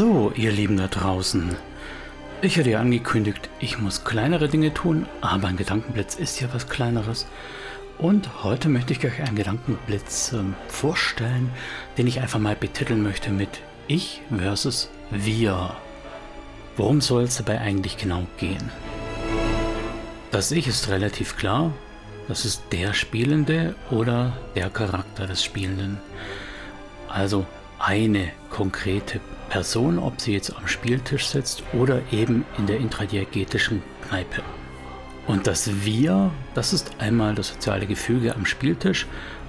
So, ihr Lieben da draußen. Ich hatte ja angekündigt, ich muss kleinere Dinge tun, aber ein Gedankenblitz ist ja was Kleineres. Und heute möchte ich euch einen Gedankenblitz äh, vorstellen, den ich einfach mal betiteln möchte mit Ich versus Wir. Worum soll es dabei eigentlich genau gehen? Das Ich ist relativ klar. Das ist der Spielende oder der Charakter des Spielenden. Also eine konkrete Person, ob sie jetzt am Spieltisch sitzt oder eben in der intradiegetischen Kneipe. Und das Wir, das ist einmal das soziale Gefüge am Spieltisch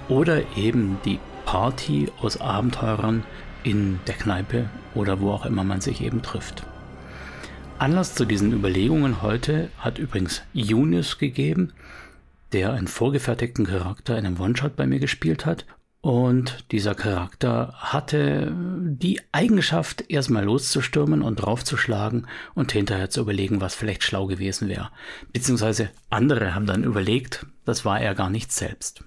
oder eben die Party aus Abenteurern in der Kneipe oder wo auch immer man sich eben trifft. Anlass zu diesen Überlegungen heute hat übrigens Yunus gegeben, der einen vorgefertigten Charakter in einem One-Shot bei mir gespielt hat und dieser Charakter hatte die Eigenschaft, erstmal loszustürmen und draufzuschlagen und hinterher zu überlegen, was vielleicht schlau gewesen wäre. Beziehungsweise andere haben dann überlegt, das war er gar nicht selbst.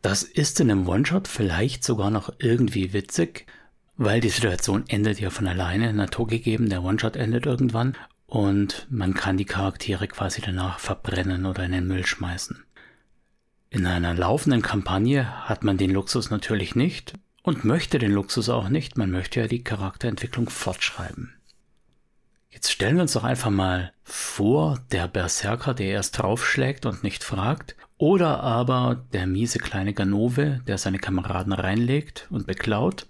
Das ist in einem One-Shot vielleicht sogar noch irgendwie witzig, weil die Situation endet ja von alleine, naturgegeben, der One-Shot endet irgendwann und man kann die Charaktere quasi danach verbrennen oder in den Müll schmeißen. In einer laufenden Kampagne hat man den Luxus natürlich nicht und möchte den Luxus auch nicht. Man möchte ja die Charakterentwicklung fortschreiben. Jetzt stellen wir uns doch einfach mal vor, der Berserker, der erst draufschlägt und nicht fragt, oder aber der miese kleine Ganove, der seine Kameraden reinlegt und beklaut,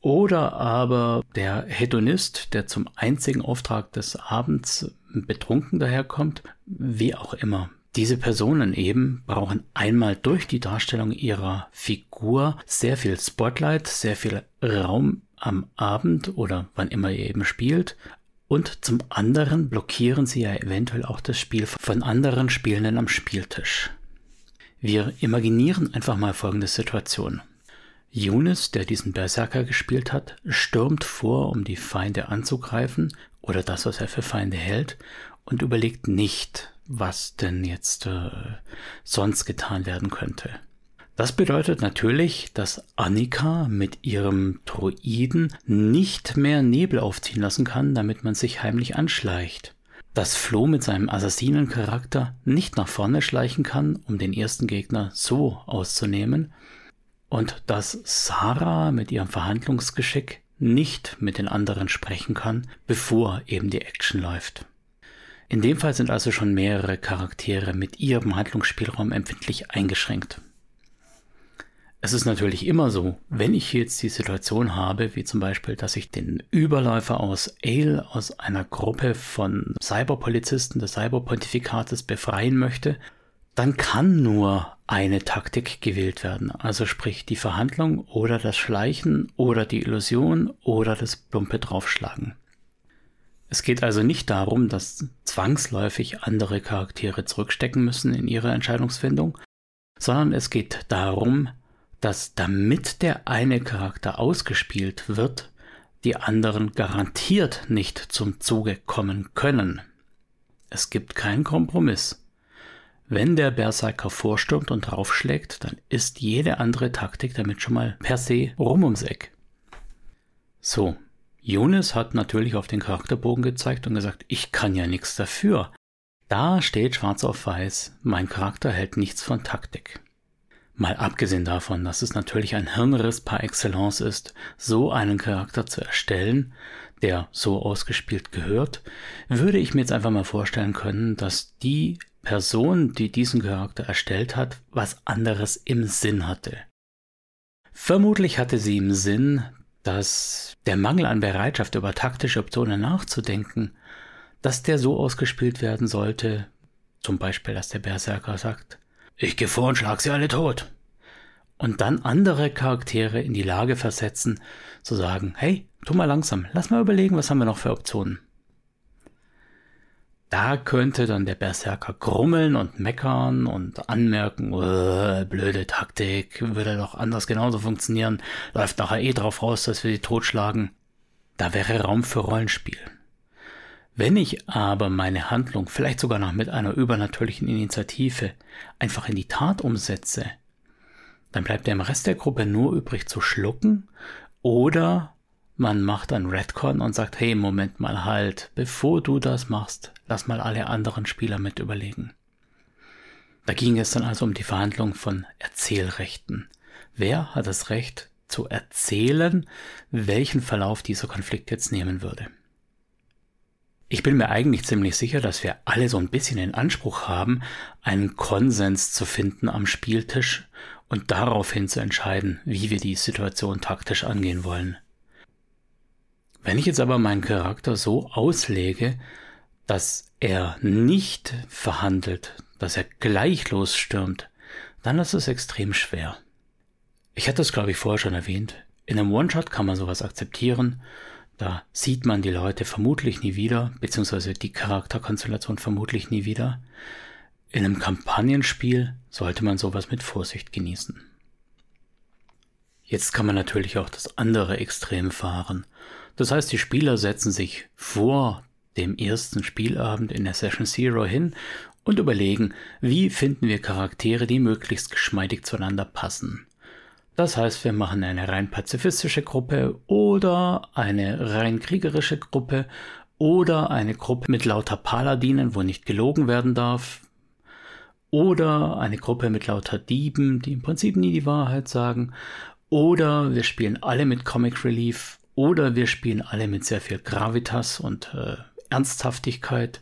oder aber der Hedonist, der zum einzigen Auftrag des Abends betrunken daherkommt, wie auch immer. Diese Personen eben brauchen einmal durch die Darstellung ihrer Figur sehr viel Spotlight, sehr viel Raum am Abend oder wann immer ihr eben spielt. Und zum anderen blockieren sie ja eventuell auch das Spiel von anderen Spielenden am Spieltisch. Wir imaginieren einfach mal folgende Situation. Yunus, der diesen Berserker gespielt hat, stürmt vor, um die Feinde anzugreifen oder das, was er für Feinde hält, und überlegt nicht, was denn jetzt äh, sonst getan werden könnte. Das bedeutet natürlich, dass Annika mit ihrem Droiden nicht mehr Nebel aufziehen lassen kann, damit man sich heimlich anschleicht. Dass Flo mit seinem Assassinencharakter nicht nach vorne schleichen kann, um den ersten Gegner so auszunehmen. Und dass Sarah mit ihrem Verhandlungsgeschick nicht mit den anderen sprechen kann, bevor eben die Action läuft. In dem Fall sind also schon mehrere Charaktere mit ihrem Handlungsspielraum empfindlich eingeschränkt. Es ist natürlich immer so, wenn ich jetzt die Situation habe, wie zum Beispiel, dass ich den Überläufer aus Ale aus einer Gruppe von Cyberpolizisten des Cyberpontifikates befreien möchte, dann kann nur eine Taktik gewählt werden. Also sprich die Verhandlung oder das Schleichen oder die Illusion oder das plumpe Draufschlagen. Es geht also nicht darum, dass zwangsläufig andere Charaktere zurückstecken müssen in ihre Entscheidungsfindung, sondern es geht darum, dass damit der eine Charakter ausgespielt wird, die anderen garantiert nicht zum Zuge kommen können. Es gibt keinen Kompromiss. Wenn der Berserker vorstürmt und draufschlägt, dann ist jede andere Taktik damit schon mal per se rum ums Eck. So, Jonas hat natürlich auf den Charakterbogen gezeigt und gesagt, ich kann ja nichts dafür. Da steht schwarz auf weiß, mein Charakter hält nichts von Taktik. Mal abgesehen davon, dass es natürlich ein Hirnriss par excellence ist, so einen Charakter zu erstellen, der so ausgespielt gehört, würde ich mir jetzt einfach mal vorstellen können, dass die Person, die diesen Charakter erstellt hat, was anderes im Sinn hatte. Vermutlich hatte sie im Sinn, dass der Mangel an Bereitschaft über taktische Optionen nachzudenken, dass der so ausgespielt werden sollte, zum Beispiel, dass der Berserker sagt, ich gehe vor und schlag sie alle tot. Und dann andere Charaktere in die Lage versetzen, zu sagen, hey, tu mal langsam, lass mal überlegen, was haben wir noch für Optionen. Da könnte dann der Berserker grummeln und meckern und anmerken, äh, blöde Taktik, würde doch anders genauso funktionieren, läuft nachher eh drauf raus, dass wir die totschlagen. Da wäre Raum für Rollenspiel. Wenn ich aber meine Handlung vielleicht sogar noch mit einer übernatürlichen Initiative einfach in die Tat umsetze, dann bleibt dem Rest der Gruppe nur übrig zu schlucken oder man macht ein Redcon und sagt, hey, Moment mal halt, bevor du das machst, lass mal alle anderen Spieler mit überlegen. Da ging es dann also um die Verhandlung von Erzählrechten. Wer hat das Recht zu erzählen, welchen Verlauf dieser Konflikt jetzt nehmen würde? Ich bin mir eigentlich ziemlich sicher, dass wir alle so ein bisschen den Anspruch haben, einen Konsens zu finden am Spieltisch und daraufhin zu entscheiden, wie wir die Situation taktisch angehen wollen. Wenn ich jetzt aber meinen Charakter so auslege, dass er nicht verhandelt, dass er gleich losstürmt, dann ist es extrem schwer. Ich hatte es, glaube ich, vorher schon erwähnt. In einem One-Shot kann man sowas akzeptieren. Da sieht man die Leute vermutlich nie wieder, beziehungsweise die Charakterkonstellation vermutlich nie wieder. In einem Kampagnenspiel sollte man sowas mit Vorsicht genießen. Jetzt kann man natürlich auch das andere Extrem fahren. Das heißt, die Spieler setzen sich vor dem ersten Spielabend in der Session Zero hin und überlegen, wie finden wir Charaktere, die möglichst geschmeidig zueinander passen. Das heißt, wir machen eine rein pazifistische Gruppe oder eine rein kriegerische Gruppe oder eine Gruppe mit lauter Paladinen, wo nicht gelogen werden darf. Oder eine Gruppe mit lauter Dieben, die im Prinzip nie die Wahrheit sagen. Oder wir spielen alle mit Comic Relief. Oder wir spielen alle mit sehr viel Gravitas und äh, Ernsthaftigkeit.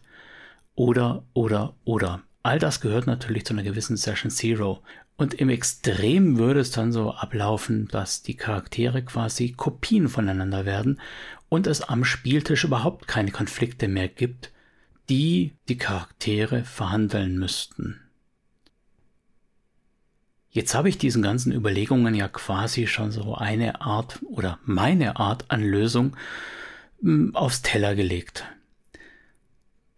Oder, oder, oder. All das gehört natürlich zu einer gewissen Session Zero. Und im Extrem würde es dann so ablaufen, dass die Charaktere quasi Kopien voneinander werden und es am Spieltisch überhaupt keine Konflikte mehr gibt, die die Charaktere verhandeln müssten. Jetzt habe ich diesen ganzen Überlegungen ja quasi schon so eine Art oder meine Art an Lösung hm, aufs Teller gelegt.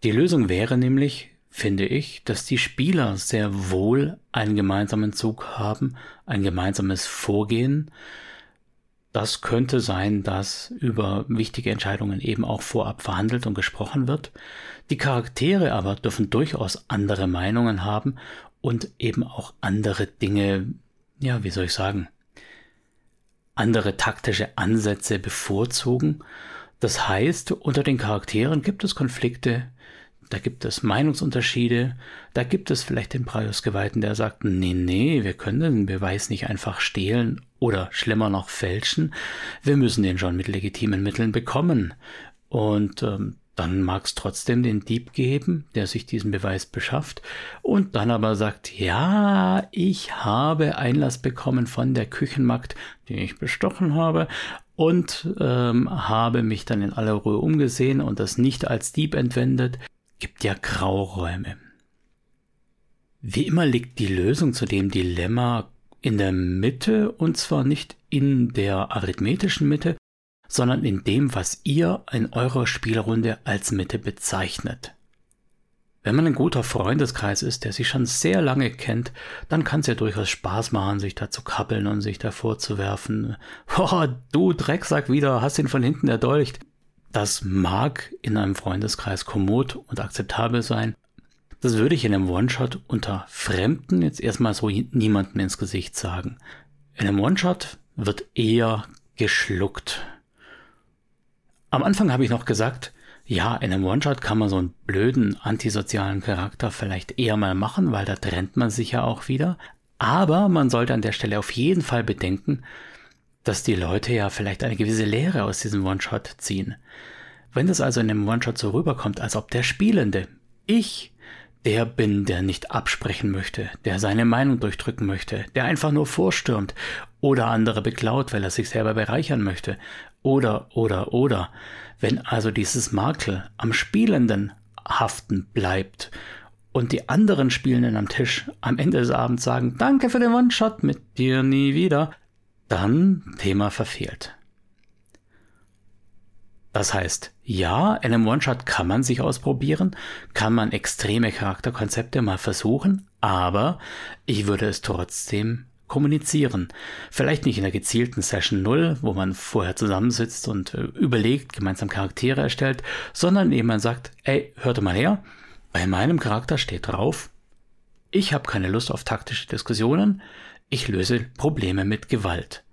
Die Lösung wäre nämlich, finde ich, dass die Spieler sehr wohl einen gemeinsamen Zug haben, ein gemeinsames Vorgehen. Das könnte sein, dass über wichtige Entscheidungen eben auch vorab verhandelt und gesprochen wird. Die Charaktere aber dürfen durchaus andere Meinungen haben und eben auch andere Dinge, ja, wie soll ich sagen, andere taktische Ansätze bevorzugen. Das heißt, unter den Charakteren gibt es Konflikte, da gibt es Meinungsunterschiede, da gibt es vielleicht den Prius-Geweihten, der sagt, nee, nee, wir können den Beweis nicht einfach stehlen oder schlimmer noch fälschen, wir müssen den schon mit legitimen Mitteln bekommen. Und ähm, dann mag es trotzdem den Dieb geben, der sich diesen Beweis beschafft. Und dann aber sagt, ja, ich habe Einlass bekommen von der Küchenmagd, die ich bestochen habe und ähm, habe mich dann in aller Ruhe umgesehen und das nicht als Dieb entwendet gibt ja Grauräume. Wie immer liegt die Lösung zu dem Dilemma in der Mitte und zwar nicht in der arithmetischen Mitte, sondern in dem, was ihr in eurer Spielrunde als Mitte bezeichnet. Wenn man ein guter Freundeskreis ist, der sich schon sehr lange kennt, dann kann es ja durchaus Spaß machen, sich da zu kappeln und sich davor zu werfen. Oh, du Drecksack wieder, hast ihn von hinten erdolcht. Das mag in einem Freundeskreis kommod und akzeptabel sein. Das würde ich in einem One-Shot unter Fremden jetzt erstmal so niemandem ins Gesicht sagen. In einem One-Shot wird eher geschluckt. Am Anfang habe ich noch gesagt, ja, in einem One-Shot kann man so einen blöden antisozialen Charakter vielleicht eher mal machen, weil da trennt man sich ja auch wieder. Aber man sollte an der Stelle auf jeden Fall bedenken, dass die Leute ja vielleicht eine gewisse Lehre aus diesem One-Shot ziehen. Wenn das also in einem One-Shot so rüberkommt, als ob der Spielende, ich, der bin, der nicht absprechen möchte, der seine Meinung durchdrücken möchte, der einfach nur vorstürmt oder andere beklaut, weil er sich selber bereichern möchte, oder, oder, oder, wenn also dieses Makel am Spielenden haften bleibt und die anderen Spielenden am Tisch am Ende des Abends sagen, danke für den One-Shot, mit dir nie wieder, dann Thema verfehlt. Das heißt, ja, in einem One-Shot kann man sich ausprobieren, kann man extreme Charakterkonzepte mal versuchen, aber ich würde es trotzdem kommunizieren. Vielleicht nicht in der gezielten Session 0, wo man vorher zusammensitzt und äh, überlegt, gemeinsam Charaktere erstellt, sondern eben man sagt, ey, hört mal her, bei meinem Charakter steht drauf, ich habe keine Lust auf taktische Diskussionen, ich löse Probleme mit Gewalt.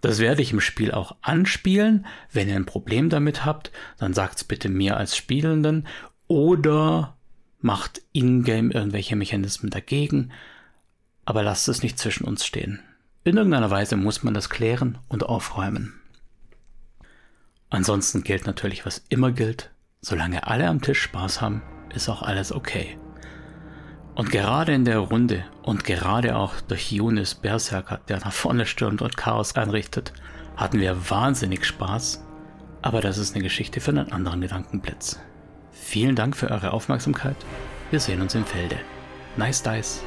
Das werde ich im Spiel auch anspielen. Wenn ihr ein Problem damit habt, dann sagt es bitte mir als Spielenden oder macht in-game irgendwelche Mechanismen dagegen. Aber lasst es nicht zwischen uns stehen. In irgendeiner Weise muss man das klären und aufräumen. Ansonsten gilt natürlich, was immer gilt. Solange alle am Tisch Spaß haben, ist auch alles okay. Und gerade in der Runde und gerade auch durch Yunis Berserker, der nach vorne stürmt und Chaos anrichtet, hatten wir wahnsinnig Spaß. Aber das ist eine Geschichte für einen anderen Gedankenblitz. Vielen Dank für eure Aufmerksamkeit. Wir sehen uns im Felde. Nice Dice.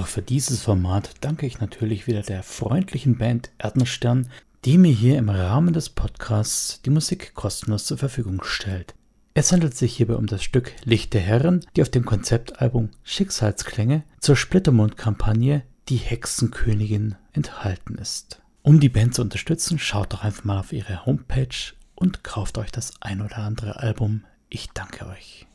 Auch für dieses Format danke ich natürlich wieder der freundlichen Band Erdenstern, die mir hier im Rahmen des Podcasts die Musik kostenlos zur Verfügung stellt. Es handelt sich hierbei um das Stück Licht der Herren, die auf dem Konzeptalbum Schicksalsklänge zur Splittermond-Kampagne Die Hexenkönigin enthalten ist. Um die Band zu unterstützen, schaut doch einfach mal auf ihre Homepage und kauft euch das ein oder andere Album. Ich danke euch.